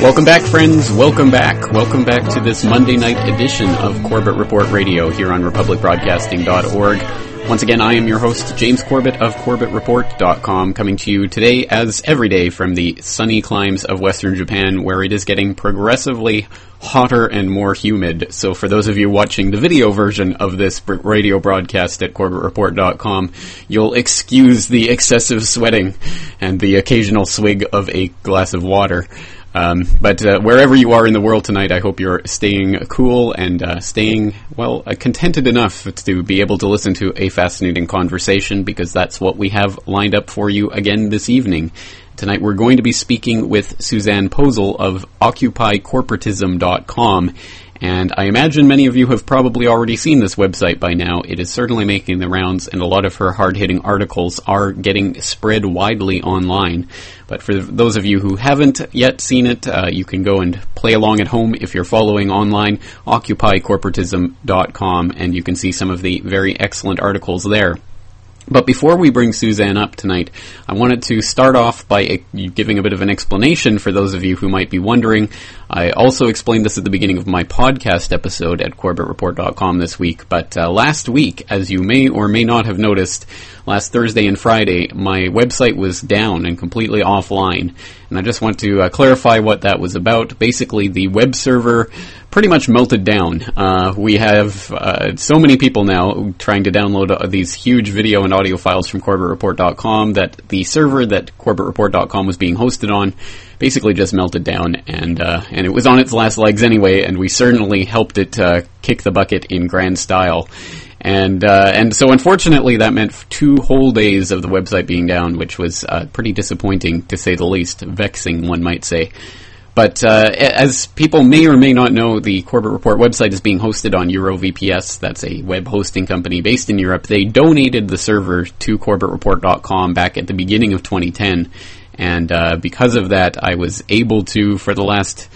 Welcome back, friends. Welcome back. Welcome back to this Monday night edition of Corbett Report Radio here on RepublicBroadcasting.org. Once again, I am your host, James Corbett of CorbettReport.com, coming to you today, as every day, from the sunny climes of Western Japan, where it is getting progressively hotter and more humid. So for those of you watching the video version of this radio broadcast at CorbettReport.com, you'll excuse the excessive sweating and the occasional swig of a glass of water. Um, but uh, wherever you are in the world tonight, I hope you're staying cool and uh, staying, well, uh, contented enough to be able to listen to a fascinating conversation because that's what we have lined up for you again this evening. Tonight we're going to be speaking with Susanne Posel of OccupyCorporatism.com and I imagine many of you have probably already seen this website by now. It is certainly making the rounds, and a lot of her hard hitting articles are getting spread widely online. But for those of you who haven't yet seen it, uh, you can go and play along at home if you're following online, occupycorporatism.com, and you can see some of the very excellent articles there. But before we bring Susanne up tonight, I wanted to start off by giving a bit of an explanation for those of you who might be wondering. I also explained this at the beginning of my podcast episode at CorbettReport.com this week, but uh, last week, as you may or may not have noticed, last Thursday and Friday, my website was down and completely offline. And I just want to uh, clarify what that was about. Basically, the web server pretty much melted down. Uh, we have uh, so many people now trying to download uh, these huge video and audio files from CorbettReport.com that the server that CorbettReport.com was being hosted on basically just melted down, and uh, and it was on its last legs anyway. And we certainly helped it uh, kick the bucket in grand style. And uh, and so unfortunately that meant two whole days of the website being down, which was uh, pretty disappointing to say the least, vexing one might say. But uh, as people may or may not know, the Corbett Report website is being hosted on EuroVPS. That's a web hosting company based in Europe. They donated the server to CorbettReport.com back at the beginning of 2010, and uh, because of that, I was able to, for the last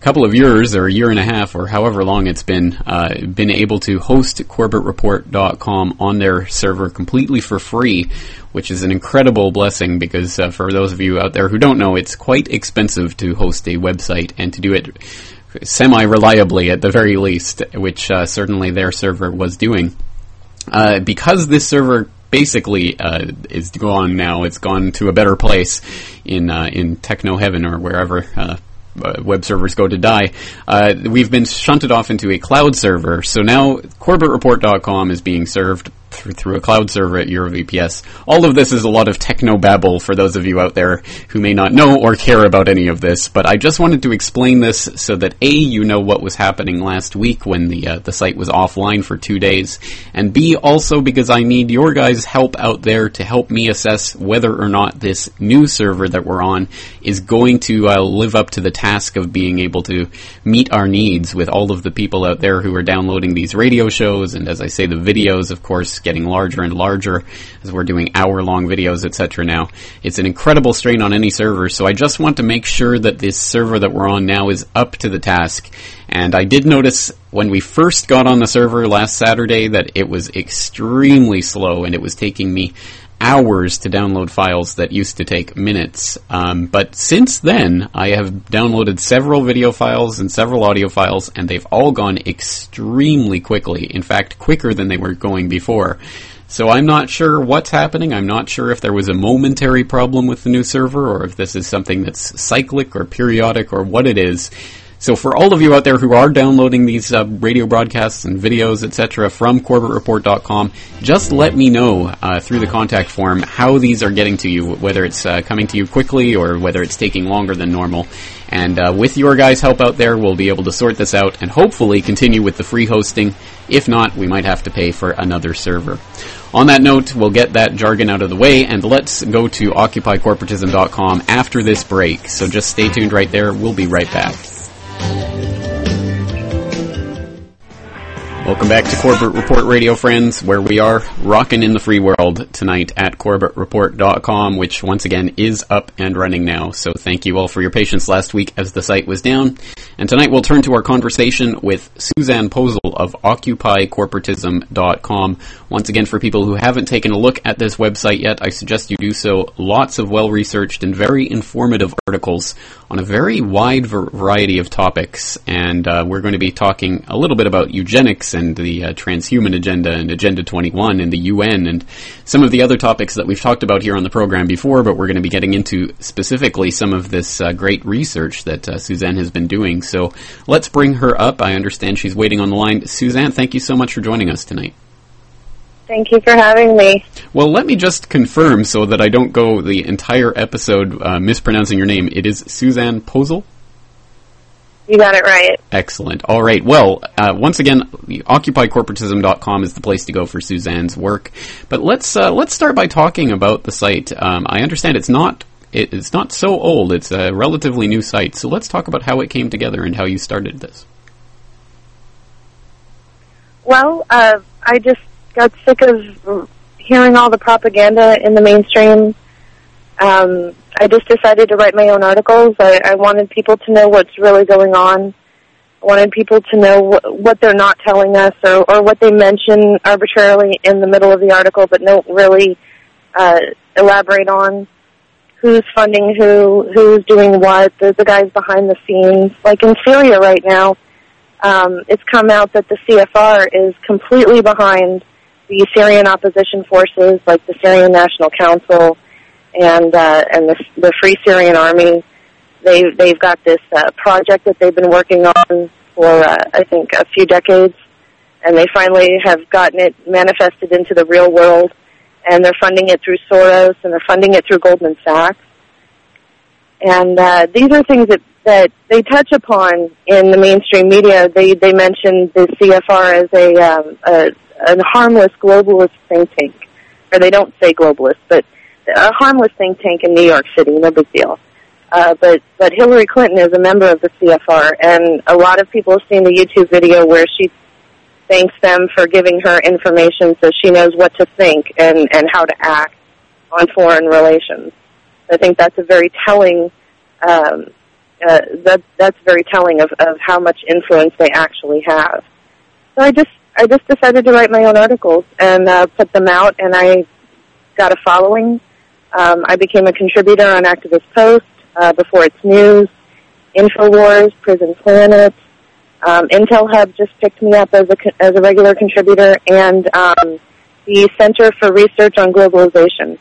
couple of years or a year and a half or however long it's been, uh, been able to host CorbettReport.com on their server completely for free, which is an incredible blessing because uh, for those of you out there who don't know, it's quite expensive to host a website and to do it semi-reliably at the very least, which uh, certainly their server was doing. Uh, because this server basically uh, is gone now. It's gone to a better place in uh, in techno heaven or wherever uh, uh, web servers go to die, uh, we've been shunted off into a cloud server. So now CorbettReport.com is being served through, through a cloud server at EuroVPS. All of this is a lot of techno babble for those of you out there who may not know or care about any of this, but I just wanted to explain this so that A, you know what was happening last week when the, uh, the site was offline for two days, and B, also because I need your guys' help out there to help me assess whether or not this new server that we're on is going to uh, live up to the task of being able to meet our needs with all of the people out there who are downloading these radio shows, and as I say, the videos, of course, getting larger and larger as we're doing hour long videos, etc. now. It's an incredible strain on any server, so I just want to make sure that this server that we're on now is up to the task. And I did notice when we first got on the server last Saturday that it was extremely slow and it was taking me hours to download files that used to take minutes. Um, but since then, I have downloaded several video files and several audio files, and they've all gone extremely quickly. In fact, quicker than they were going before. So I'm not sure what's happening. I'm not sure if there was a momentary problem with the new server or if this is something that's cyclic or periodic or what it is. So for all of you out there who are downloading these uh, radio broadcasts and videos, etc., from CorbettReport.com, just let me know uh, through the contact form how these are getting to you, whether it's uh, coming to you quickly or whether it's taking longer than normal. And uh, with your guys' help out there, we'll be able to sort this out and hopefully continue with the free hosting. If not, we might have to pay for another server. On that note, we'll get that jargon out of the way and let's go to OccupyCorporatism.com after this break. So just stay tuned right there. We'll be right back. Welcome back to Corbett Report Radio, friends, where we are rocking in the free world tonight at CorbettReport.com, which once again is up and running now. So thank you all for your patience last week as the site was down. And tonight we'll turn to our conversation with Susanne Posel of OccupyCorporatism.com. Once again, for people who haven't taken a look at this website yet, I suggest you do so. Lots of well-researched and very informative articles on a very wide variety of topics. And uh, we're going to be talking a little bit about eugenics and the uh, transhuman agenda and Agenda 21 and the UN and some of the other topics that we've talked about here on the program before, but we're going to be getting into specifically some of this uh, great research that uh, Susanne has been doing. So let's bring her up. I understand she's waiting on the line. Susanne, thank you so much for joining us tonight. Thank you for having me. Well, let me just confirm so that I don't go the entire episode uh, mispronouncing your name. It is Susanne Posel? You got it right. Excellent. All right. Well, uh, once again, OccupyCorporatism.com is the place to go for Susanne's work. But let's uh, let's start by talking about the site. Um, I understand it's not it's not so old. It's a relatively new site. So let's talk about how it came together and how you started this. Well, uh, I just got sick of hearing all the propaganda in the mainstream. Um, I just decided to write my own articles. I, I wanted people to know what's really going on. I wanted people to know wh- what they're not telling us or, or what they mention arbitrarily in the middle of the article but don't really uh, elaborate on who's funding who, who's doing what, the, the guys behind the scenes. Like in Syria right now, um, it's come out that the CFR is completely behind the Syrian opposition forces, like the Syrian National Council, and uh, and the, the Free Syrian Army. They they've got this uh, project that they've been working on for uh, I think a few decades, and they finally have gotten it manifested into the real world. And they're funding it through Soros, and they're funding it through Goldman Sachs. And uh, these are things that that they touch upon in the mainstream media. They they mention the CFR as a, um, a a harmless globalist think tank, or they don't say globalist, but a harmless think tank in New York City, no big deal. Uh, but but Hillary Clinton is a member of the CFR, and a lot of people have seen the YouTube video where she thanks them for giving her information so she knows what to think and and how to act on foreign relations. I think that's a very telling. Um, uh, that that's very telling of, of how much influence they actually have. So I just I just decided to write my own articles and uh, put them out, and I got a following. Um, I became a contributor on Activist Post, uh, Before It's News, Infowars, Prison Planet. Um, Intel Hub just picked me up as a as a regular contributor, and um, the Center for Research on Globalization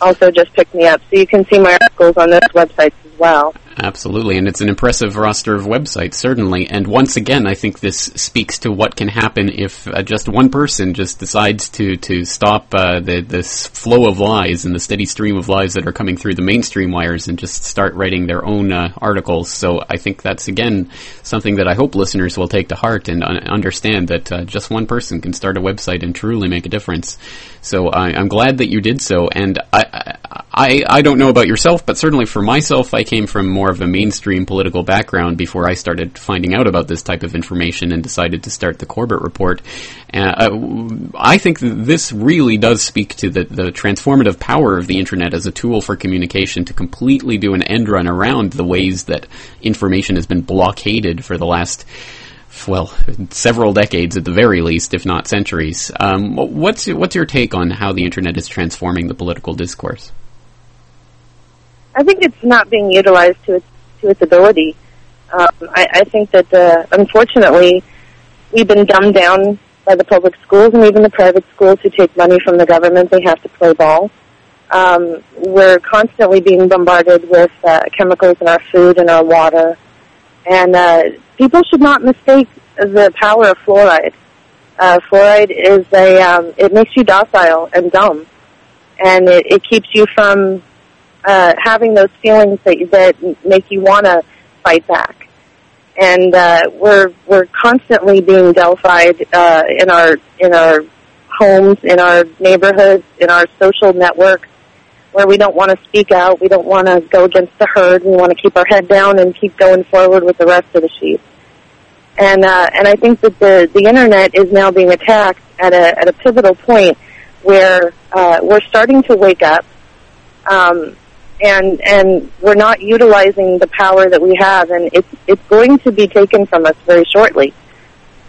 also just picked me up. So you can see my articles on those websites as well. Absolutely, and it's an impressive roster of websites, certainly. And once again, I think this speaks to what can happen if uh, just one person just decides to to stop uh, the this flow of lies and the steady stream of lies that are coming through the mainstream wires and just start writing their own uh, articles. So I think that's again something that I hope listeners will take to heart and uh, understand that uh, just one person can start a website and truly make a difference. So I, am glad that you did so, and I, I I don't know about yourself, but certainly for myself, I came from more of a mainstream political background before I started finding out about this type of information and decided to start the Corbett Report. Uh, I think this really does speak to the, the transformative power of the internet as a tool for communication to completely do an end run around the ways that information has been blockaded for the last well, several decades at the very least, if not centuries. Um, what's what's your take on how the internet is transforming the political discourse? I think it's not being utilized to its to its ability. Um, I, I think that uh, unfortunately we've been dumbed down by the public schools and even the private schools who take money from the government. They have to play ball. Um, we're constantly being bombarded with uh, chemicals in our food and our water, and uh, people should not mistake the power of fluoride. Uh, fluoride is a um, it makes you docile and dumb, and it, it keeps you from uh, having those feelings that that make you want to fight back. And uh, we're we're constantly being delphied uh, in our in our homes, in our neighborhoods, in our social networks, where we don't want to speak out, we don't want to go against the herd, we want to keep our head down and keep going forward with the rest of the sheep. And uh, and I think that the the internet is now being attacked at a at a pivotal point where uh, we're starting to wake up, um, and and we're not utilizing the power that we have, and it's it's going to be taken from us very shortly.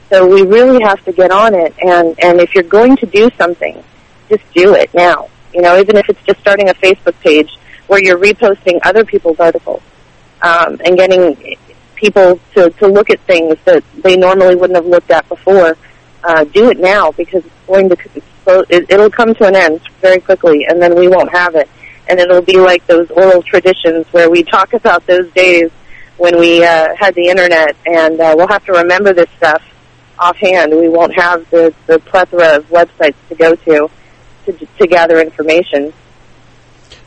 So we really have to get on it, and and if you're going to do something, just do it now. You know, even if it's just starting a Facebook page where you're reposting other people's articles um, and getting people to to look at things that they normally wouldn't have looked at before. Uh, do it now because it's going to it, it'll come to an end very quickly, and then we won't have it, and it'll be like those oral traditions where we talk about those days when we uh, had the internet, and uh, we'll have to remember this stuff offhand. We won't have the the plethora of websites to go to to, to gather information.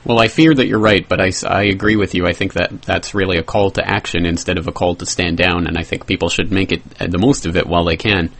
Well, I fear that you're right, but I, I agree with you. I think that that's really a call to action instead of a call to stand down, and I think people should make it the most of it while they can.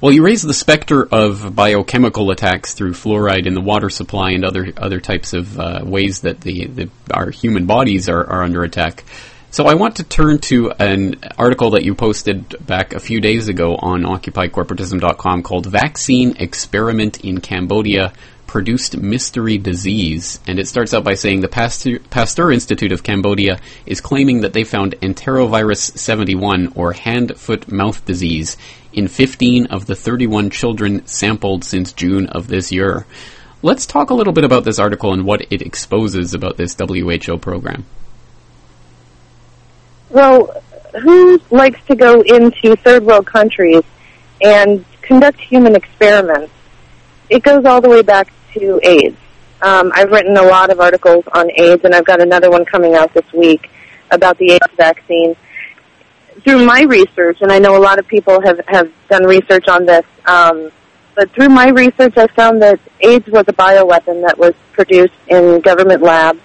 Well, you raise the specter of biochemical attacks through fluoride in the water supply and other other types of uh, ways that the, the, our human bodies are, are under attack. So I want to turn to an article that you posted back a few days ago on OccupyCorporatism.com called "Vaccine Experiment in Cambodia." Produced mystery disease. And it starts out by saying the Pasteur, Institute of Cambodia is claiming that they found enterovirus 71, or hand, foot, mouth disease, in 15 of the 31 children sampled since June of this year. Let's talk a little bit about this article and what it exposes about this WHO program. Well, who likes to go into third world countries and conduct human experiments? It goes all the way back to AIDS. Um, I've written a lot of articles on AIDS, and I've got another one coming out this week about the AIDS vaccine. Through my research, and I know a lot of people have, have done research on this, um, but through my research, I found that AIDS was a bioweapon that was produced in government labs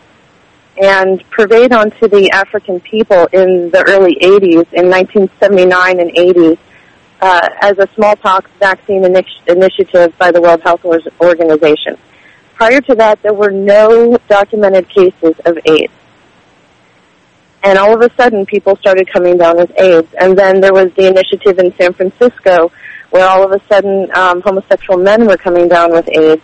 and purveyed onto the African people in the early 80s, in 1979 and 80, uh, as a smallpox vaccine initi- initiative by the World Health Organization. Prior to that, there were no documented cases of AIDS. And all of a sudden, people started coming down with AIDS. And then there was the initiative in San Francisco where all of a sudden um, homosexual men were coming down with AIDS.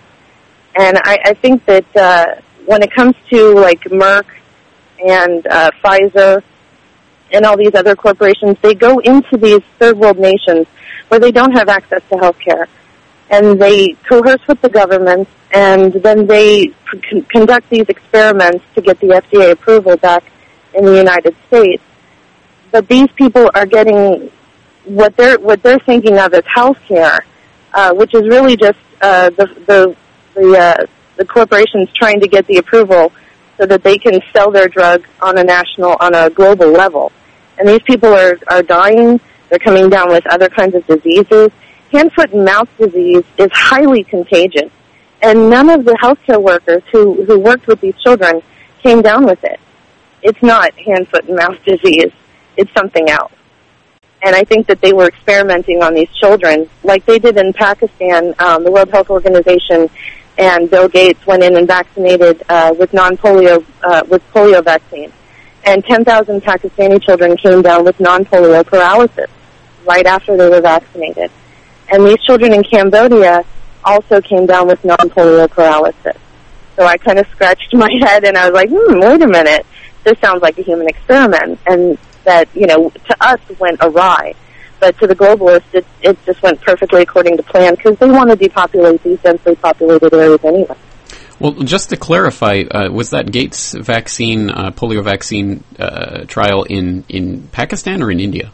And I, I think that uh, when it comes to like Merck and uh, Pfizer and all these other corporations, they go into these third world nations where they don't have access to health care. And they coerce with the government, and then they c- conduct these experiments to get the FDA approval back in the United States. But these people are getting what they're what they're thinking of as health care, uh, which is really just uh, the the the, uh, the corporations trying to get the approval so that they can sell their drug on a national on a global level. And these people are are dying they're coming down with other kinds of diseases. Hand, foot, and mouth disease is highly contagious, and none of the healthcare workers who, who worked with these children came down with it. It's not hand, foot, and mouth disease. It's something else. And I think that they were experimenting on these children, like they did in Pakistan. Um, the World Health Organization and Bill Gates went in and vaccinated uh, with non-polio uh, with polio vaccine, and 10,000 Pakistani children came down with non-polio paralysis right after they were vaccinated. And these children in Cambodia also came down with non-polio paralysis. So I kind of scratched my head and I was like, hmm, wait a minute. This sounds like a human experiment. And that, you know, to us went awry. But to the globalists, it, it just went perfectly according to plan because they want to depopulate these densely populated areas anyway. Well, just to clarify, uh, was that Gates vaccine, uh, polio vaccine uh, trial in, in Pakistan or in India?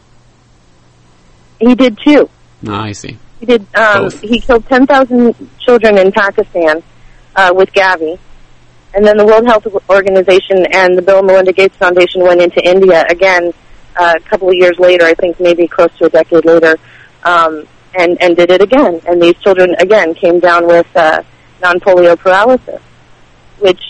He did too. Ah, I see. He did. Um, he killed 10,000 children in Pakistan uh, with Gavi, and then the World Health Organization and the Bill and Melinda Gates Foundation went into India again uh, a couple of years later. I think maybe close to a decade later, um, and and did it again. And these children again came down with uh, non-polio paralysis, which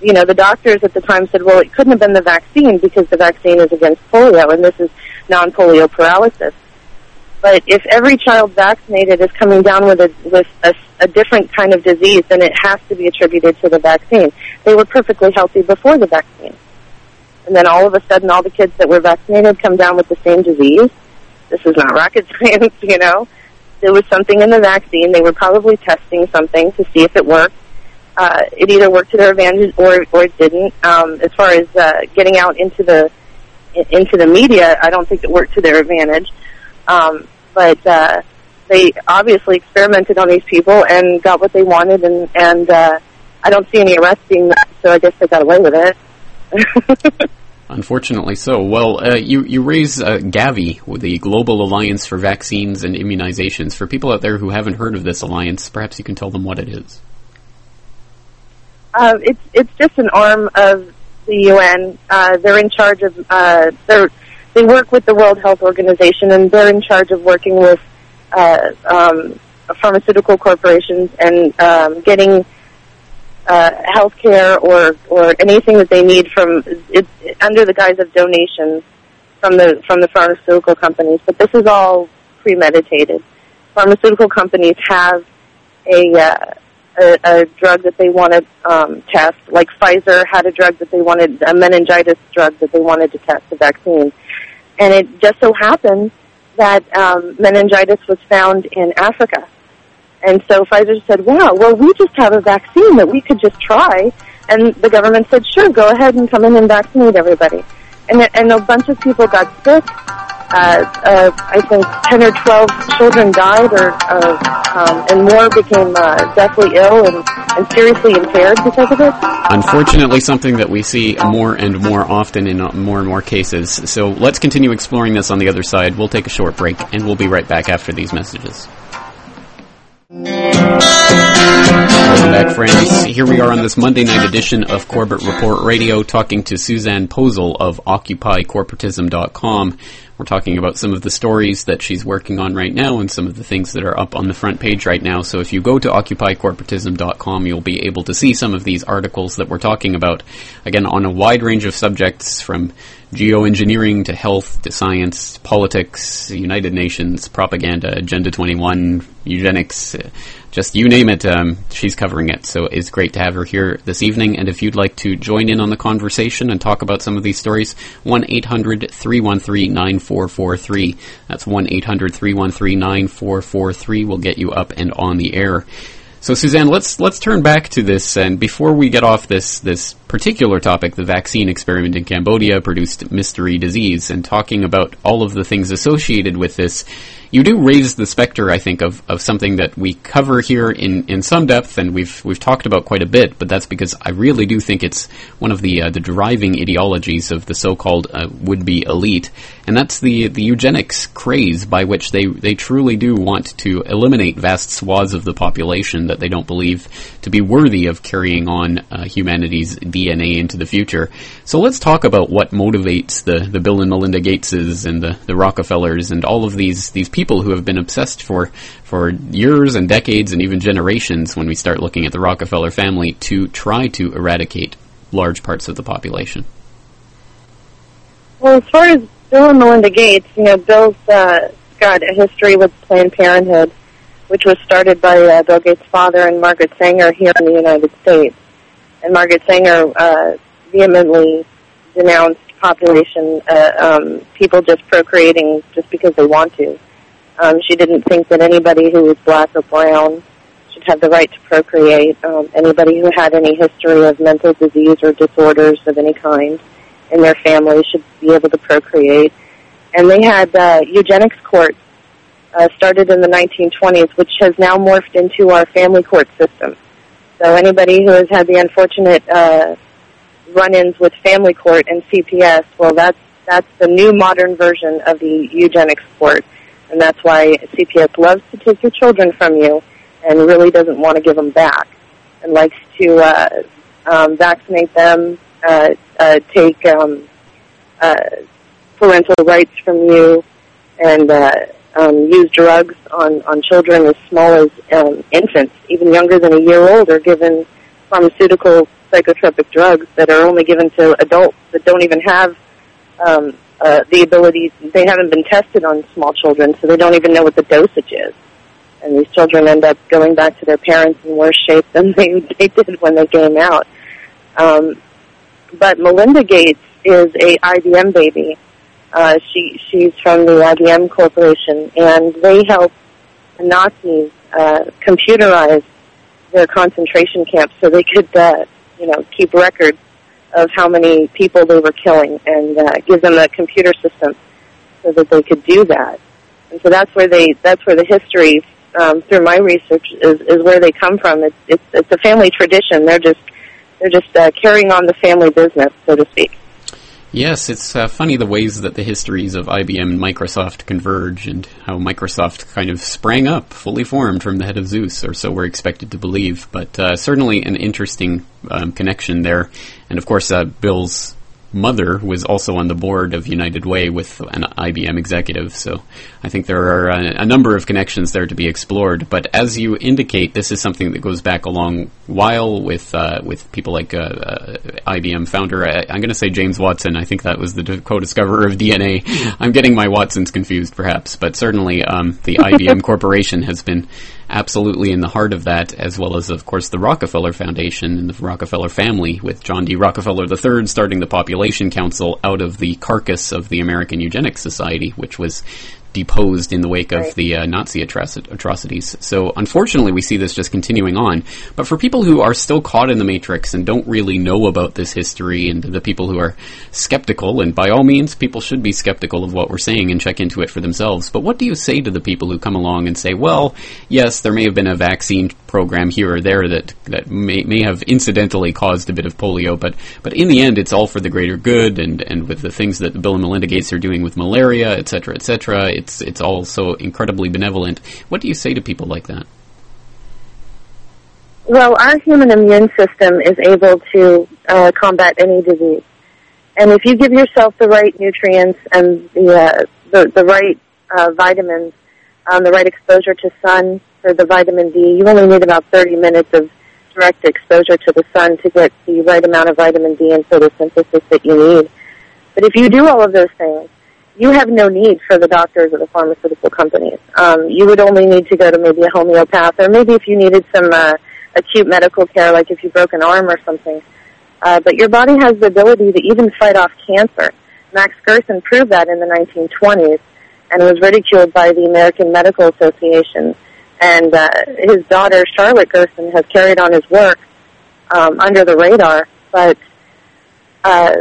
you know the doctors at the time said, well, it couldn't have been the vaccine because the vaccine is against polio, and this is non-polio paralysis. But if every child vaccinated is coming down with a with a, a different kind of disease, then it has to be attributed to the vaccine. They were perfectly healthy before the vaccine, and then all of a sudden, all the kids that were vaccinated come down with the same disease. this is not rocket science, you know. There was something in the vaccine. They were probably testing something to see if it worked. Uh, it either worked to their advantage or or it didn't. Um, as far as uh, getting out into the into the media, I don't think it worked to their advantage. Um, but uh, they obviously experimented on these people and got what they wanted, and and uh, I don't see any arrests being made, so I guess they got away with it. Unfortunately so. Well, uh, you, you raise uh, Gavi, the Global Alliance for Vaccines and Immunizations. For people out there who haven't heard of this alliance, perhaps you can tell them what it is. Uh, it's it's just an arm of the UN. Uh, they're in charge of uh, they they work with the World Health Organization, and they're in charge of working with uh, um, pharmaceutical corporations and um, getting uh, health care or, or anything that they need from it, under the guise of donations from the from the pharmaceutical companies. But this is all premeditated. Pharmaceutical companies have a uh, a, a drug that they want to um, test, like Pfizer had a drug that they wanted, a meningitis drug that they wanted to test, a vaccine. And it just so happened that um, meningitis was found in Africa. And so Pfizer said, wow, well, we just have a vaccine that we could just try. And the government said, sure, go ahead and come in and vaccinate everybody. And, and a bunch of people got sick. Uh, uh, I think 10 or 12 children died or, uh, um, and more became uh, deathly ill and, and seriously impaired because of it. Unfortunately, something that we see more and more often in more and more cases. So let's continue exploring this on the other side. We'll take a short break and we'll be right back after these messages. Welcome back, friends. Here we are on this Monday night edition of Corbett Report Radio, talking to Susanne Posel of OccupyCorporatism.com. We're talking about some of the stories that she's working on right now and some of the things that are up on the front page right now. So if you go to OccupyCorporatism.com, you'll be able to see some of these articles that we're talking about, again, on a wide range of subjects from geoengineering to health to science, politics, United Nations, propaganda, Agenda 21, eugenics, uh, just you name it, um, she's covering it. So it's great to have her here this evening. And if you'd like to join in on the conversation and talk about some of these stories, 1 800 313 9443. That's 1 800 313 9443 will get you up and on the air. So Susanne, let's let's turn back to this, and before we get off this this particular topic, the vaccine experiment in Cambodia produced mystery disease, and talking about all of the things associated with this, you do raise the specter, I think, of, of something that we cover here in, in some depth, and we've we've talked about quite a bit. But that's because I really do think it's one of the uh, the driving ideologies of the so-called uh, would-be elite, and that's the the eugenics craze by which they they truly do want to eliminate vast swaths of the population that they don't believe to be worthy of carrying on uh, humanity's DNA into the future. So let's talk about what motivates the the Bill and Melinda Gateses and the the Rockefellers and all of these these people people who have been obsessed for for years and decades and even generations when we start looking at the Rockefeller family to try to eradicate large parts of the population. Well, as far as Bill and Melinda Gates, you know, Bill's uh, got a history with Planned Parenthood, which was started by uh, Bill Gates' father and Margaret Sanger here in the United States. And Margaret Sanger uh, vehemently denounced population, uh, um, people just procreating just because they want to. Um, she didn't think that anybody who was black or brown should have the right to procreate. Um, anybody who had any history of mental disease or disorders of any kind in their family should be able to procreate. And they had uh, eugenics courts uh, started in the 1920s, which has now morphed into our family court system. So anybody who has had the unfortunate uh, run-ins with family court and CPS, well, that's that's the new modern version of the eugenics court and that's why CPS loves to take your children from you and really doesn't want to give them back and likes to uh, um, vaccinate them, uh, uh, take um, uh, parental rights from you, and uh, um, use drugs on, on children as small as um, infants, even younger than a year old, are given pharmaceutical psychotropic drugs that are only given to adults that don't even have um, uh, the ability, they haven't been tested on small children, so they don't even know what the dosage is. And these children end up going back to their parents in worse shape than they, they did when they came out. Um, but Melinda Gates is a IBM baby, Uh, she she's from the IBM Corporation, and they helped the Nazis uh, computerize their concentration camps so they could, uh, you know, keep records of how many people they were killing and uh, give them a computer system so that they could do that. And so that's where they that's where the history um, through my research is, is where they come from. It's, it's it's a family tradition. They're just they're just uh, carrying on the family business, so to speak. Yes, it's uh, funny the ways that the histories of IBM and Microsoft converge, and how Microsoft kind of sprang up, fully formed from the head of Zeus, or so we're expected to believe. But uh, certainly an interesting um, connection there. And of course, uh, Bill's mother was also on the board of United Way with an IBM executive. So I think there are a, a, number of connections there to be explored. But as you indicate, this is something that goes back a long while with uh, with people like uh, uh, IBM founder. I, am going to say James Watson. I think that was the co-discoverer of DNA. I'm getting my Watsons confused, perhaps, but certainly um, the IBM Corporation has been absolutely in the heart of that, as well as, of course, the Rockefeller Foundation and the Rockefeller family, with John D. Rockefeller III starting the Population Council out of the carcass of the American Eugenics Society, which was deposed in the wake of the uh, Nazi atrocities. So unfortunately, we see this just continuing on. But for people who are still caught in the matrix and don't really know about this history, and the people who are skeptical, and by all means, people should be skeptical of what we're saying and check into it for themselves. But what do you say to the people who come along and say, well, yes, there may have been a vaccine program here or there that that may may have incidentally caused a bit of polio, but but in the end, it's all for the greater good, and and with the things that the Bill and Melinda Gates are doing with malaria, et cetera, et cetera, it's it's all so incredibly benevolent. What do you say to people like that? Well, our human immune system is able to uh, combat any disease, and if you give yourself the right nutrients and the uh, the, the right uh, vitamins, um, the right exposure to sun for the vitamin D, you only need about 30 minutes of direct exposure to the sun to get the right amount of vitamin D and photosynthesis that you need. But if you do all of those things, you have no need for the doctors or the pharmaceutical companies. Um, you would only need to go to maybe a homeopath, or maybe if you needed some uh, acute medical care, like if you broke an arm or something. Uh, but your body has the ability to even fight off cancer. Max Gerson proved that in the 1920s and was ridiculed by the American Medical Association. And uh, his daughter, Charlotte Gerson, has carried on his work um, under the radar. But uh,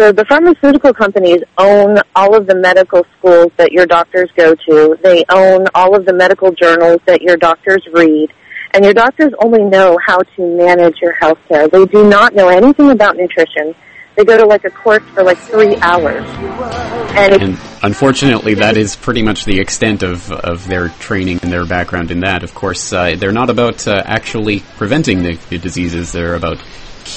the, the pharmaceutical companies own all of the medical schools that your doctors go to. They own all of the medical journals that your doctors read. And your doctors only know how to manage your health care. They do not know anything about nutrition. They go to like a course for like three hours. And, and unfortunately, that is pretty much the extent of, of their training and their background in that. Of course, uh, they're not about uh, actually preventing the, the diseases. They're about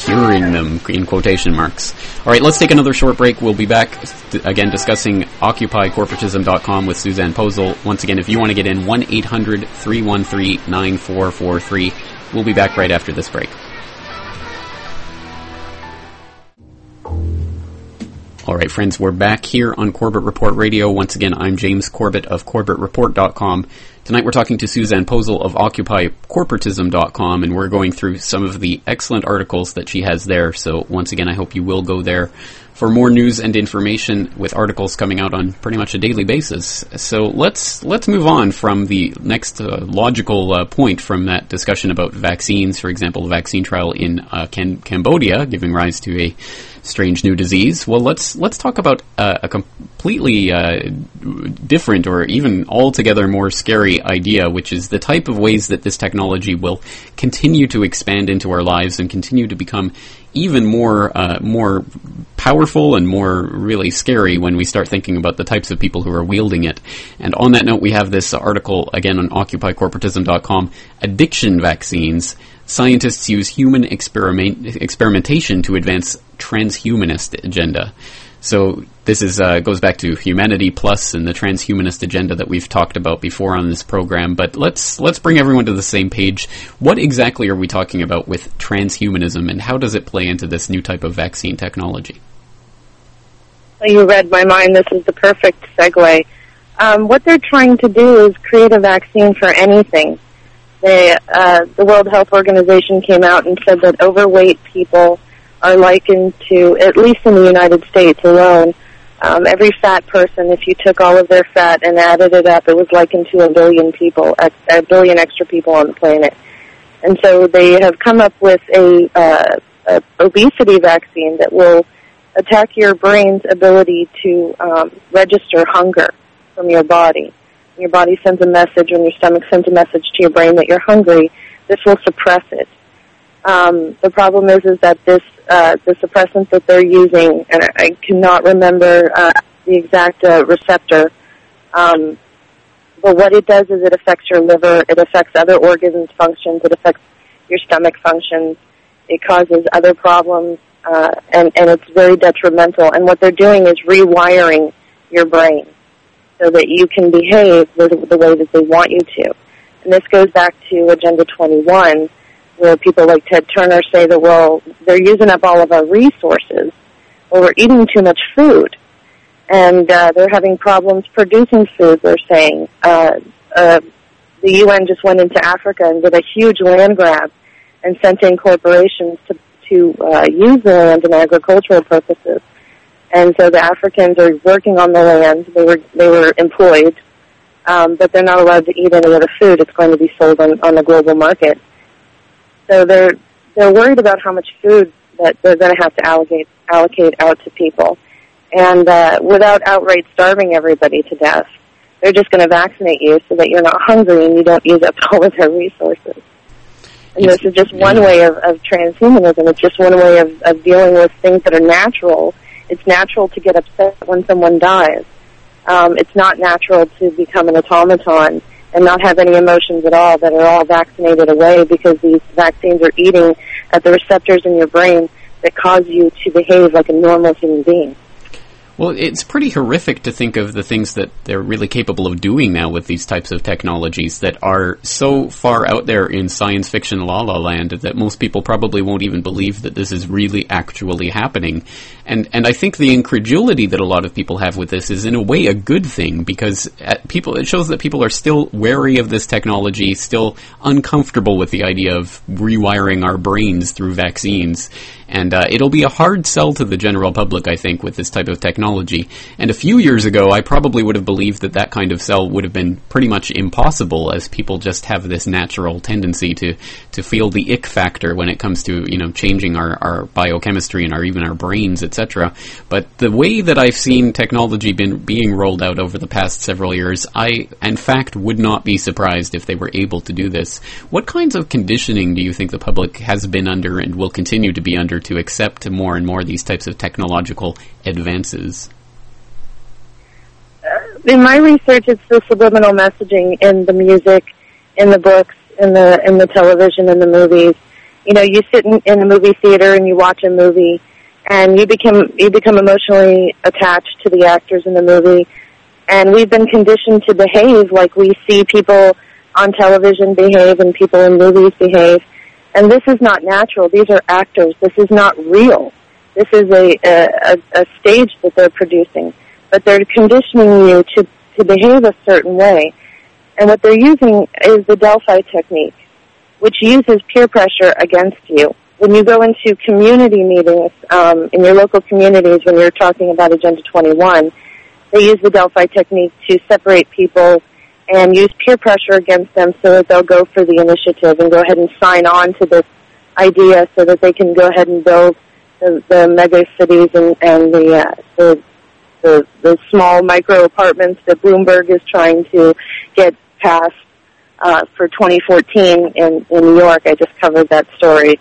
curing them in quotation marks. All right, let's take another short break. We'll be back again discussing occupycorporatism.com with Susanne Posel. Once again, if you want to get in, 1-800-313-9443. We'll be back right after this break. All right, friends, we're back here on Corbett Report Radio. Once again, I'm James Corbett of CorbettReport.com. Tonight we're talking to Susanne Posel of OccupyCorporatism.com, and we're going through some of the excellent articles that she has there. So once again, I hope you will go there for more news and information with articles coming out on pretty much a daily basis. So let's let's move on from the next uh, logical uh, point from that discussion about vaccines. For example, the vaccine trial in uh, Cam- Cambodia giving rise to a strange new disease. Well, let's let's talk about uh, a completely uh, different or even altogether more scary idea, which is the type of ways that this technology will continue to expand into our lives and continue to become even more uh, more powerful and more really scary when we start thinking about the types of people who are wielding it. And on that note, we have this article again on OccupyCorporatism.com: Addiction Vaccines scientists use human experiment, experimentation to advance transhumanist agenda. So this is uh, goes back to humanity plus and the transhumanist agenda that we've talked about before on this program. But let's let's bring everyone to the same page. What exactly are we talking about with transhumanism, and how does it play into this new type of vaccine technology? You read my mind. This is the perfect segue. Um, what they're trying to do is create a vaccine for anything. They, uh, the World Health Organization came out and said that overweight people are likened to, at least in the United States alone, Um, every fat person, if you took all of their fat and added it up, it was likened to a billion people, a, billion extra people on the planet. And so they have come up with a, uh, a obesity vaccine that will attack your brain's ability to um, register hunger from your body. Your body sends a message, when your stomach sends a message to your brain that you're hungry, this will suppress it. Um, the problem is, is that this uh, the suppressant that they're using, and I cannot remember uh, the exact uh, receptor. Um, but what it does is it affects your liver, it affects other organs functions, it affects your stomach functions, it causes other problems, uh, and and it's very detrimental. And what they're doing is rewiring your brain so that you can behave the, the way that they want you to. And this goes back to Agenda 21 where people like Ted Turner say that, well, they're using up all of our resources, or we're eating too much food, and uh, they're having problems producing food, they're saying. Uh, uh, the UN just went into Africa and did a huge land grab and sent in corporations to, to uh, use the land in agricultural purposes. And so the Africans are working on the land. They were they were employed, um, but they're not allowed to eat any of the food. It's going to be sold on, on the global market. So they're they're worried about how much food that they're going to have to allocate allocate out to people, and uh, without outright starving everybody to death, they're just going to vaccinate you so that you're not hungry and you don't use up all of their resources. And this is just one way of, of transhumanism. It's just one way of, of dealing with things that are natural. It's natural to get upset when someone dies. Um, it's not natural to become an automaton and not have any emotions at all that are all vaccinated away because these vaccines are eating at the receptors in your brain that cause you to behave like a normal human being. Well, it's pretty horrific to think of the things that they're really capable of doing now with these types of technologies that are so far out there in science fiction la la land that most people probably won't even believe that this is really actually happening. And and I think the incredulity that a lot of people have with this is in a way a good thing because uh, people it shows that people are still wary of this technology, still uncomfortable with the idea of rewiring our brains through vaccines. And uh, it'll be a hard sell to the general public, I think, with this type of technology. And a few years ago, I probably would have believed that that kind of sell would have been pretty much impossible, as people just have this natural tendency to to feel the ick factor when it comes to you know changing our, our biochemistry and our even our brains, etc. But the way that I've seen technology been being rolled out over the past several years, I in fact would not be surprised if they were able to do this. What kinds of conditioning do you think the public has been under and will continue to be under to accept more and more these types of technological advances? Uh, in my research, it's the subliminal messaging in the music, in the books, in the in the television, in the movies. You know, you sit in, in a movie theater and you watch a movie, and you become you become emotionally attached to the actors in the movie, and we've been conditioned to behave like we see people on television behave and people in movies behave and this is not natural. These are actors. This is not real. This is a, a, a stage that they're producing. But they're conditioning you to, to behave a certain way. And what they're using is the Delphi technique, which uses peer pressure against you. When you go into community meetings um, in your local communities, when you're talking about Agenda 21, they use the Delphi technique to separate people and use peer pressure against them so that they'll go for the initiative and go ahead and sign on to this idea so that they can go ahead and build the, the mega cities and, and the, uh, the, the, the small micro apartments that Bloomberg is trying to get passed uh, for 2014 in, in New York. I just covered that story.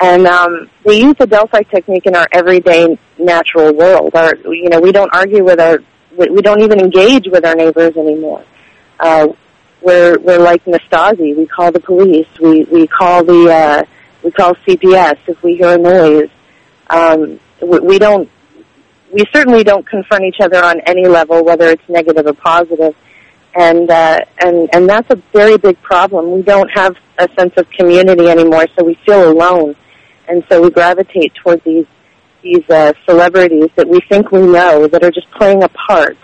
And um, they use the Delphi technique in our everyday natural world. Our, you know, we don't argue with our, we don't even engage with our neighbors anymore uh, we're we're like Nastasi. We call the police. We we call the uh, we call CPS if we hear a noise. Um, we, we don't. We certainly don't confront each other on any level, whether it's negative or positive, and uh, and and that's a very big problem. We don't have a sense of community anymore, so we feel alone, and so we gravitate toward these these uh, celebrities that we think we know that are just playing a part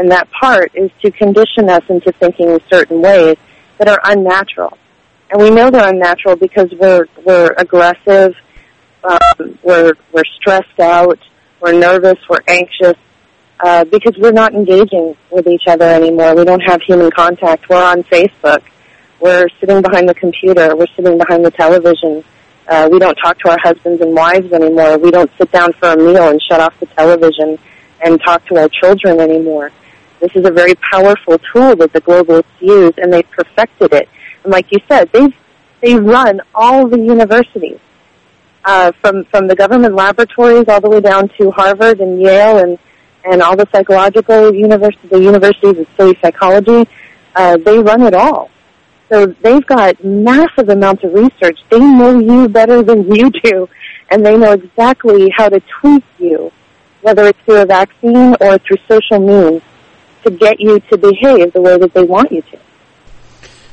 and that part is to condition us into thinking in certain ways that are unnatural. And we know they're unnatural because we're we're aggressive, um, we're we're stressed out, we're nervous, we're anxious, uh, because we're not engaging with each other anymore. We don't have human contact. We're on Facebook. We're sitting behind the computer. We're sitting behind the television. Uh, we don't talk to our husbands and wives anymore. We don't sit down for a meal and shut off the television and talk to our children anymore. This is a very powerful tool that the globalists use, and they've perfected it. And like you said, they've they run all the universities, uh, from from the government laboratories all the way down to Harvard and Yale and and all the psychological university, the universities of study psychology. Uh, they run it all. So they've got massive amounts of research. They know you better than you do, and they know exactly how to tweak you, whether it's through a vaccine or through social means, to get you to behave the way that they want you to.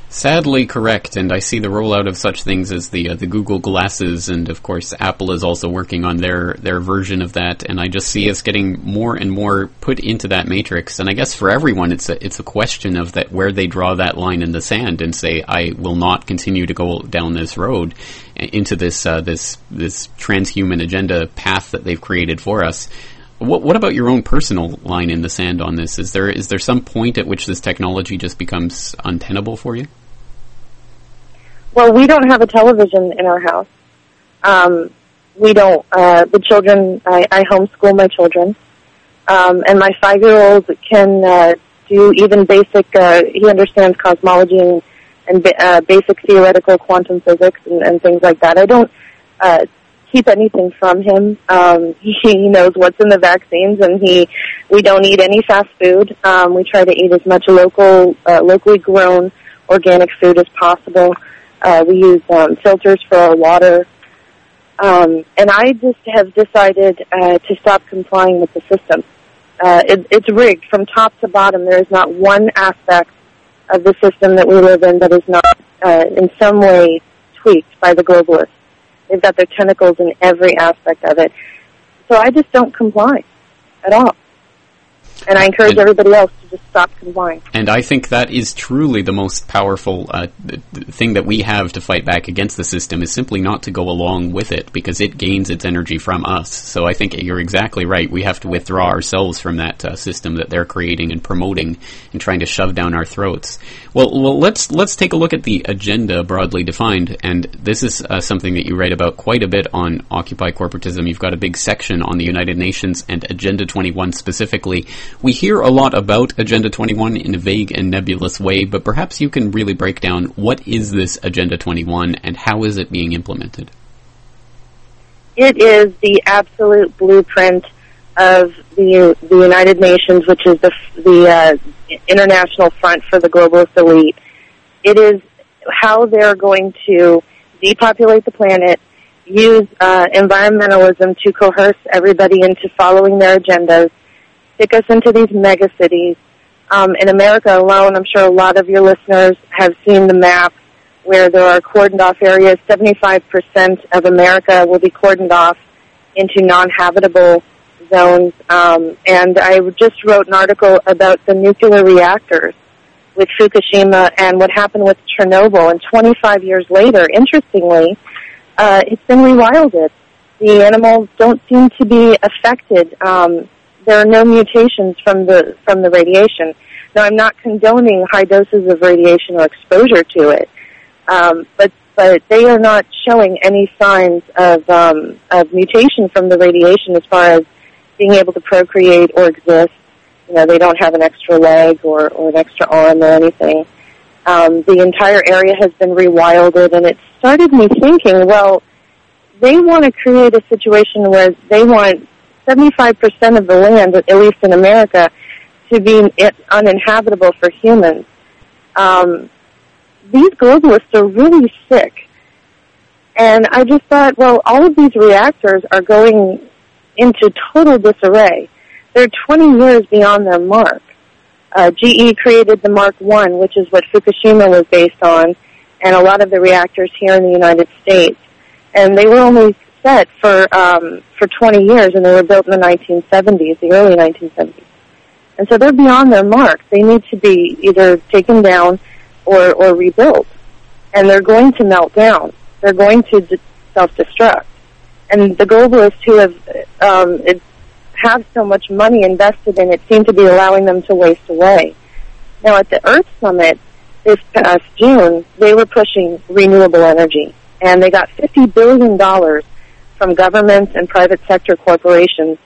Sadly correct, and I see the rollout of such things as the uh, the Google Glasses, and of course Apple is also working on their their version of that. And I just see us getting more and more put into that matrix. And I guess for everyone, it's a it's a question of that where they draw that line in the sand and say, I will not continue to go down this road into this uh, this this transhuman agenda path that they've created for us. What, what about your own personal line in the sand on this? Is there is there some point at which this technology just becomes untenable for you? Well, we don't have a television in our house. Um, we don't. Uh, the children, I, I homeschool my children, um, and my five-year-old can uh, do even basic. Uh, he understands cosmology and, and uh, basic theoretical quantum physics and, and things like that. I don't uh, keep anything from him. Um, he knows what's in the vaccines, and he we don't eat any fast food. Um, we try to eat as much local, uh, locally grown organic food as possible. Uh, we use um, filters for our water. Um, and I just have decided uh, to stop complying with the system. Uh, it, it's rigged from top to bottom. There is not one aspect of the system that we live in that is not uh, in some way tweaked by the globalists. They've got their tentacles in every aspect of it. So I just don't comply at all. And I encourage everybody else to just stop complying. And I think that is truly the most powerful uh, thing that we have to fight back against the system is simply not to go along with it because it gains its energy from us. So I think you're exactly right. We have to withdraw ourselves from that uh, system that they're creating and promoting and trying to shove down our throats. Well, well, let's let's take a look at the agenda broadly defined. And this is uh, something that you write about quite a bit on Occupy Corporatism. You've got a big section on the United Nations and Agenda 21 specifically. We hear a lot about Agenda 21 in a vague and nebulous way, but perhaps you can really break down what is this Agenda 21 and how is it being implemented? It is the absolute blueprint of the the United Nations, which is the the uh, international front for the globalist elite. It is how they're going to depopulate the planet, use uh, environmentalism to coerce everybody into following their agendas, stick us into these mega cities. Um, in America alone, I'm sure a lot of your listeners have seen the map where there are cordoned off areas. 75% of America will be cordoned off into non-habitable zones. Um, and I just wrote an article about the nuclear reactors with Fukushima and what happened with Chernobyl. And 25 years later, interestingly, uh, it's been rewilded. The animals don't seem to be affected. Um, there are no mutations from the from the radiation. Now, I'm not condoning high doses of radiation or exposure to it, um, but but they are not showing any signs of um, of mutation from the radiation as far as being able to procreate or exist. You know, they don't have an extra leg or, or an extra arm or anything. Um, the entire area has been rewilded, and it started me thinking, well, they want to create a situation where they want 75% of the land, at least in America, to be uninhabitable for humans. Um, these globalists are really sick. And I just thought, well, all of these reactors are going into total disarray. They're 20 years beyond their mark. Uh, GE created the Mark One, which is what Fukushima was based on, and a lot of the reactors here in the United States. And they were only set for um, for 20 years, and they were built in the 1970s, the early 1970s. And so they're beyond their mark. They need to be either taken down or, or rebuilt. And they're going to melt down. They're going to d- self-destruct. And the globalists who have um, it, have so much money invested in it seem to be allowing them to waste away. Now, at the Earth Summit this past June, they were pushing renewable energy, and they got $50 billion from governments and private sector corporations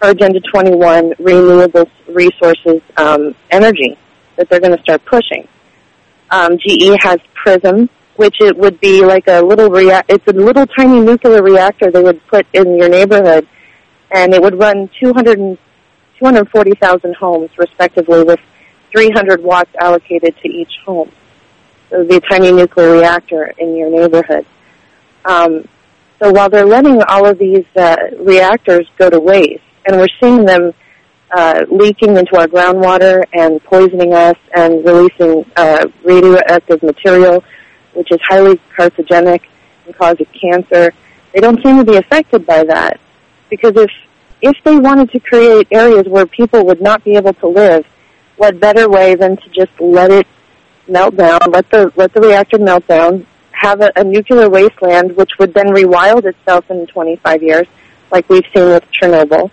for Agenda 21 renewable resources um, energy that they're going to start pushing. Um, GE has Prism, which it would be like a little rea- it's a little tiny nuclear reactor they would put in your neighborhood, and it would run 200 240,000 homes respectively with 300 watts allocated to each home. So it would be a tiny nuclear reactor in your neighborhood. Um, so while they're letting all of these uh, reactors go to waste, and we're seeing them uh, leaking into our groundwater and poisoning us and releasing uh, radioactive material, which is highly carcinogenic and causes cancer. They don't seem to be affected by that because if if they wanted to create areas where people would not be able to live, what better way than to just let it melt down, let the let the reactor melt down, have a, a nuclear wasteland which would then rewild itself in 25 years, like we've seen with Chernobyl,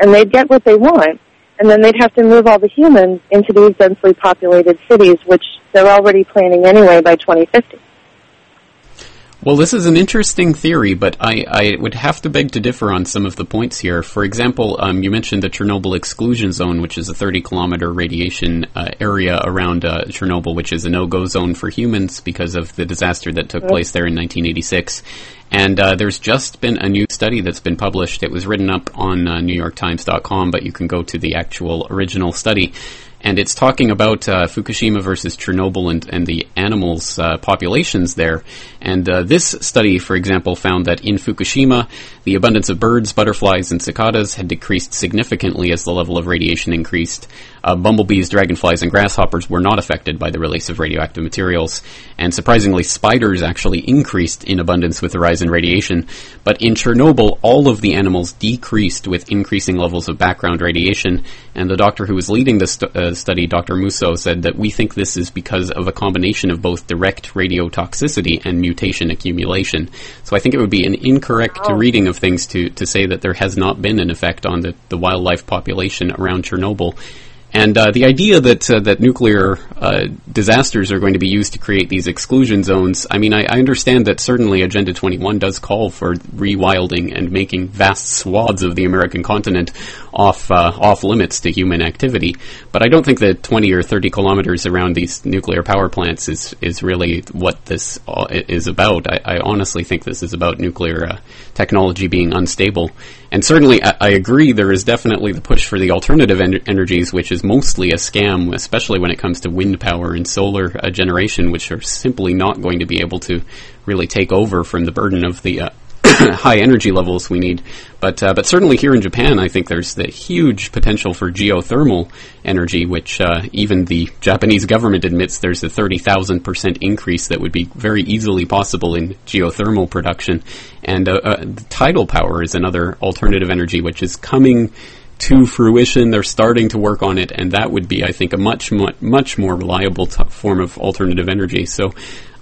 and they'd get what they want. And then they'd have to move all the humans into these densely populated cities, which they're already planning anyway by 2050. Well, this is an interesting theory, but I, I, would have to beg to differ on some of the points here. For example, um, you mentioned the Chernobyl exclusion zone, which is a 30 kilometer radiation uh, area around uh, Chernobyl, which is a no go zone for humans because of the disaster that took place there in 1986. And uh, there's just been a new study that's been published. It was written up on uh, NewYorkTimes.com, but you can go to the actual original study and it's talking about uh, Fukushima versus Chernobyl and, and the animals' uh, populations there. And uh, this study, for example, found that in Fukushima, the abundance of birds, butterflies, and cicadas had decreased significantly as the level of radiation increased. Uh, bumblebees, dragonflies, and grasshoppers were not affected by the release of radioactive materials. And surprisingly, spiders actually increased in abundance with the rise in radiation. But in Chernobyl, all of the animals decreased with increasing levels of background radiation. And the doctor who was leading the uh, study, Dr. Mousseau, said that we think this is because of a combination of both direct radiotoxicity and mutation accumulation. So I think it would be an incorrect oh. reading of things to, to say that there has not been an effect on the, the wildlife population around Chernobyl. And uh, the idea that uh, that nuclear uh, disasters are going to be used to create these exclusion zones, I mean, I, I, understand that certainly Agenda 21 does call for rewilding and making vast swaths of the American continent off uh, off limits to human activity. But I don't think that 20 or 30 kilometers around these nuclear power plants is is really what this uh, is about. I, I honestly think this is about nuclear uh, technology being unstable. And certainly, I, I, agree. There is definitely the push for the alternative en- energies, which is mostly a scam, especially when it comes to wind power and solar uh, generation, which are simply not going to be able to really take over from the burden of the uh, high energy levels we need. But uh, but certainly here in Japan, I think there's the huge potential for geothermal energy, which uh, even the Japanese government admits there's a thirty thousand percent increase that would be very easily possible in geothermal production. And uh, uh tidal power is another alternative energy which is coming to fruition. They're starting to work on it, and that would be, I think, a much, much, much more reliable t- form of alternative energy. So,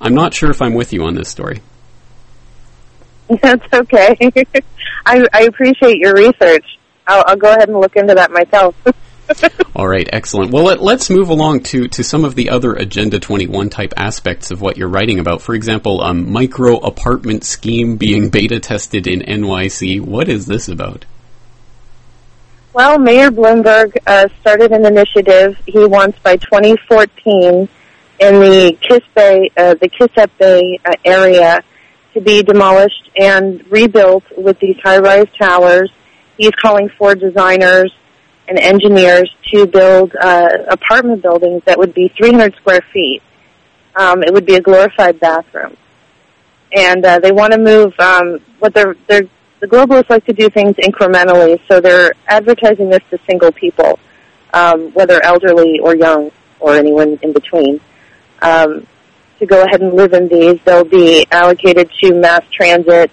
I'm not sure if I'm with you on this story. That's okay. I, I appreciate your research. I'll, I'll go ahead and look into that myself. All right, excellent. Well, let, us move along to, to some of the other Agenda 21 type aspects of what you're writing about. For example, um, micro apartment scheme being beta tested in NYC. What is this about? Well, Mayor Bloomberg uh, started an initiative. He wants by 2014 in the Kiss Bay, uh, the Kitsap Bay uh, area to be demolished and rebuilt with these high-rise towers. He's calling for designers and engineers to build uh, apartment buildings that would be 300 square feet. Um, it would be a glorified bathroom, and uh, they want to move. Um, what they're, they're the globalists like to do things incrementally, so they're advertising this to single people, um, whether elderly or young or anyone in between. Um, to go ahead and live in these. They'll be allocated to mass transit,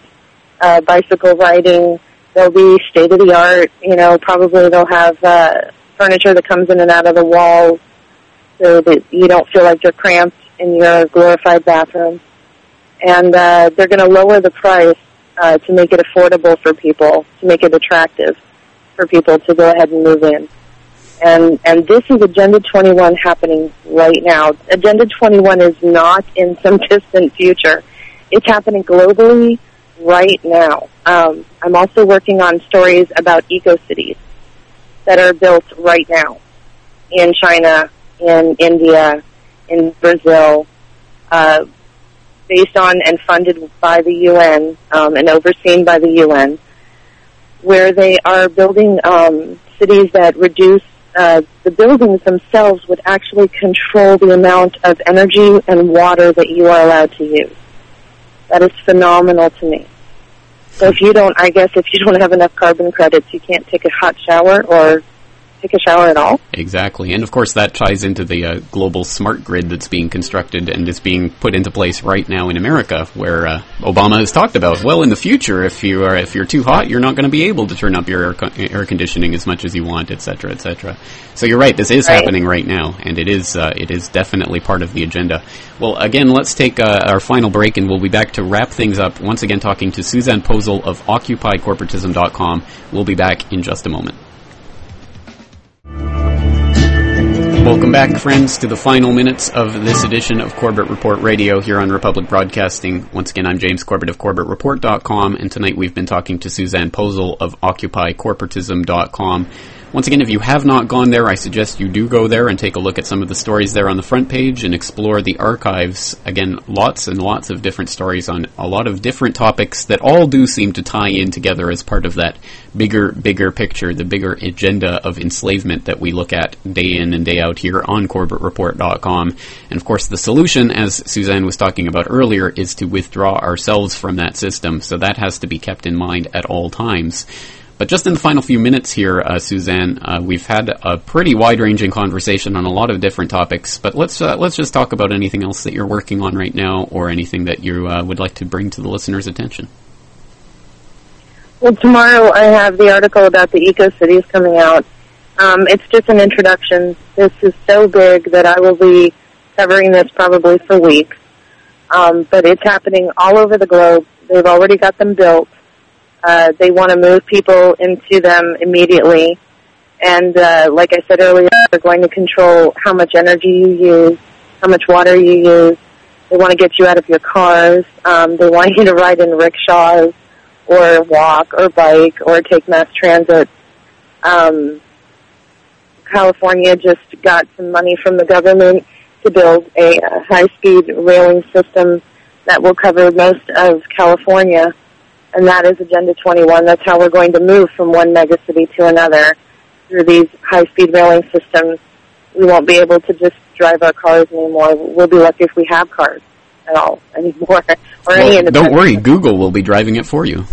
uh, bicycle riding. They'll be state of the art. You know, probably they'll have uh, furniture that comes in and out of the walls, so that you don't feel like you're cramped in your glorified bathroom. And uh, they're going to lower the price uh, to make it affordable for people, to make it attractive. for people to go ahead and move in. And, and this is Agenda 21 happening right now. Agenda 21 is not in some distant future. It's happening globally right now. Um, I'm also working on stories about eco-cities that are built right now in China, in India, in Brazil, uh, based on and funded by the UN um, and overseen by the UN, where they are building um, cities that reduce uh, the buildings themselves would actually control the amount of energy and water that you are allowed to use. That is phenomenal to me. So if you don't, I guess if you don't have enough carbon credits, you can't take a hot shower or take a shower at all. Exactly, and of course that ties into the uh, global smart grid that's being constructed and is being put into place right now in America, where uh, Obama has talked about. Well, in the future, if you are if you're too hot, you're not going to be able to turn up your air, co- air conditioning as much as you want, etc., etc. So you're right, this is Right. happening right now, and it is uh, it is definitely part of the agenda. Well, again, let's take uh, our final break, and we'll be back to wrap things up. Once again, talking to Susanne Posel of OccupyCorporatism.com. We'll be back in just a moment. Welcome back, friends, to the final minutes of this edition of Corbett Report Radio here on Republic Broadcasting. Once again, I'm James Corbett of CorbettReport.com, and tonight we've been talking to Susanne Posel of OccupyCorporatism.com. Once again, if you have not gone there, I suggest you do go there and take a look at some of the stories there on the front page and explore the archives. Again, lots and lots of different stories on a lot of different topics that all do seem to tie in together as part of that bigger, bigger picture, the bigger agenda of enslavement that we look at day in and day out here on CorbettReport.com. And of course, the solution, as Susanne was talking about earlier, is to withdraw ourselves from that system. So that has to be kept in mind at all times. But just in the final few minutes here, uh, Susanne, uh, we've had a pretty wide-ranging conversation on a lot of different topics. But let's uh, let's just talk about anything else that you're working on right now, or anything that you uh, would like to bring to the listeners' attention. Well, tomorrow I have the article about the eco cities coming out. Um, it's just an introduction. This is so big that I will be covering this probably for weeks. Um, but it's happening all over the globe. They've already got them built. Uh, they want to move people into them immediately. And uh, like I said earlier, they're going to control how much energy you use, how much water you use. They want to get you out of your cars. Um, they want you to ride in rickshaws or walk or bike or take mass transit. Um, California just got some money from the government to build a, uh high-speed railing system that will cover most of California, and that is Agenda 21. That's how we're going to move from one megacity to another through these high-speed railing systems. We won't be able to just drive our cars anymore. We'll be lucky if we have cars at all anymore, or any Well, independent. don't worry, Google will be driving it for you.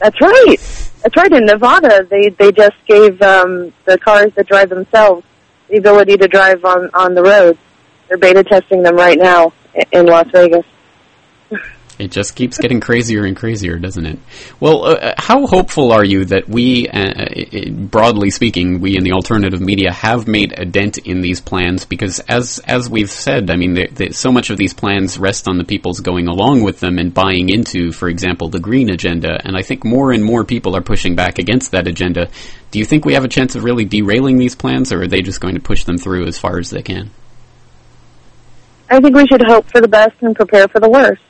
That's right. That's right. In Nevada, they they just gave um, the cars that drive themselves the ability to drive on on the roads. They're beta testing them right now in Las Vegas. It just keeps getting crazier and crazier, doesn't it? Well, uh, how hopeful are you that we, uh, uh, broadly speaking, we in the alternative media have made a dent in these plans? Because as as we've said, I mean, so much of these plans rest on the people's going along with them and buying into, for example, the green agenda. And I think more and more people are pushing back against that agenda. Do you think we have a chance of really derailing these plans, or are they just going to push them through as far as they can? I think we should hope for the best and prepare for the worst.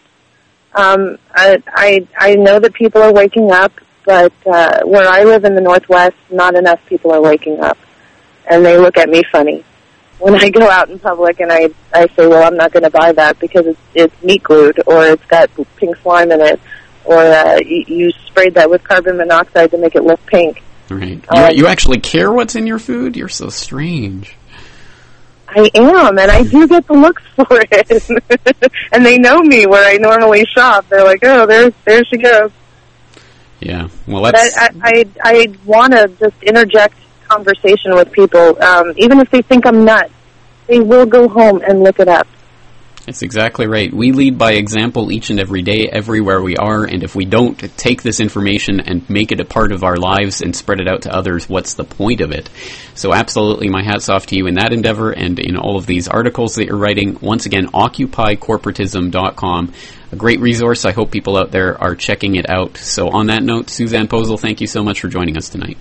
Um, I, I I know that people are waking up, but uh, where I live in the Northwest, not enough people are waking up, and they look at me funny when I go out in public and I I say, well, I'm not going to buy that because it's it's meat glued or it's got pink slime in it, or uh, you, you sprayed that with carbon monoxide to make it look pink. Right? Uh, you, you actually care what's in your food? You're so strange. I am, and I do get the looks for it. and they know me where I normally shop. They're like, "Oh, there's there she goes." Yeah. Well, But that's I I, I want to just interject conversation with people, um, even if they think I'm nuts. They will go home and look it up. That's exactly right. We lead by example each and every day, everywhere we are, and if we don't take this information and make it a part of our lives and spread it out to others, what's the point of it? So absolutely, my hat's off to you in that endeavor and in all of these articles that you're writing. Once again, occupycorporatism.com. A great resource. I hope people out there are checking it out. So on that note, Susanne Posel, thank you so much for joining us tonight.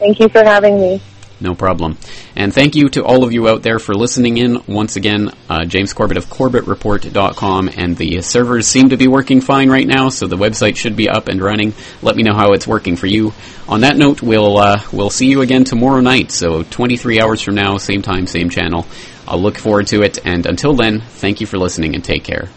Thank you for having me. No problem. And thank you to all of you out there for listening in. Once again, uh, James Corbett of CorbettReport.com, and the servers seem to be working fine right now, so the website should be up and running. Let me know how it's working for you. On that note, we'll uh, we'll see you again tomorrow night. So 23 hours from now, same time, same channel. I'll look forward to it. And until then, thank you for listening and take care.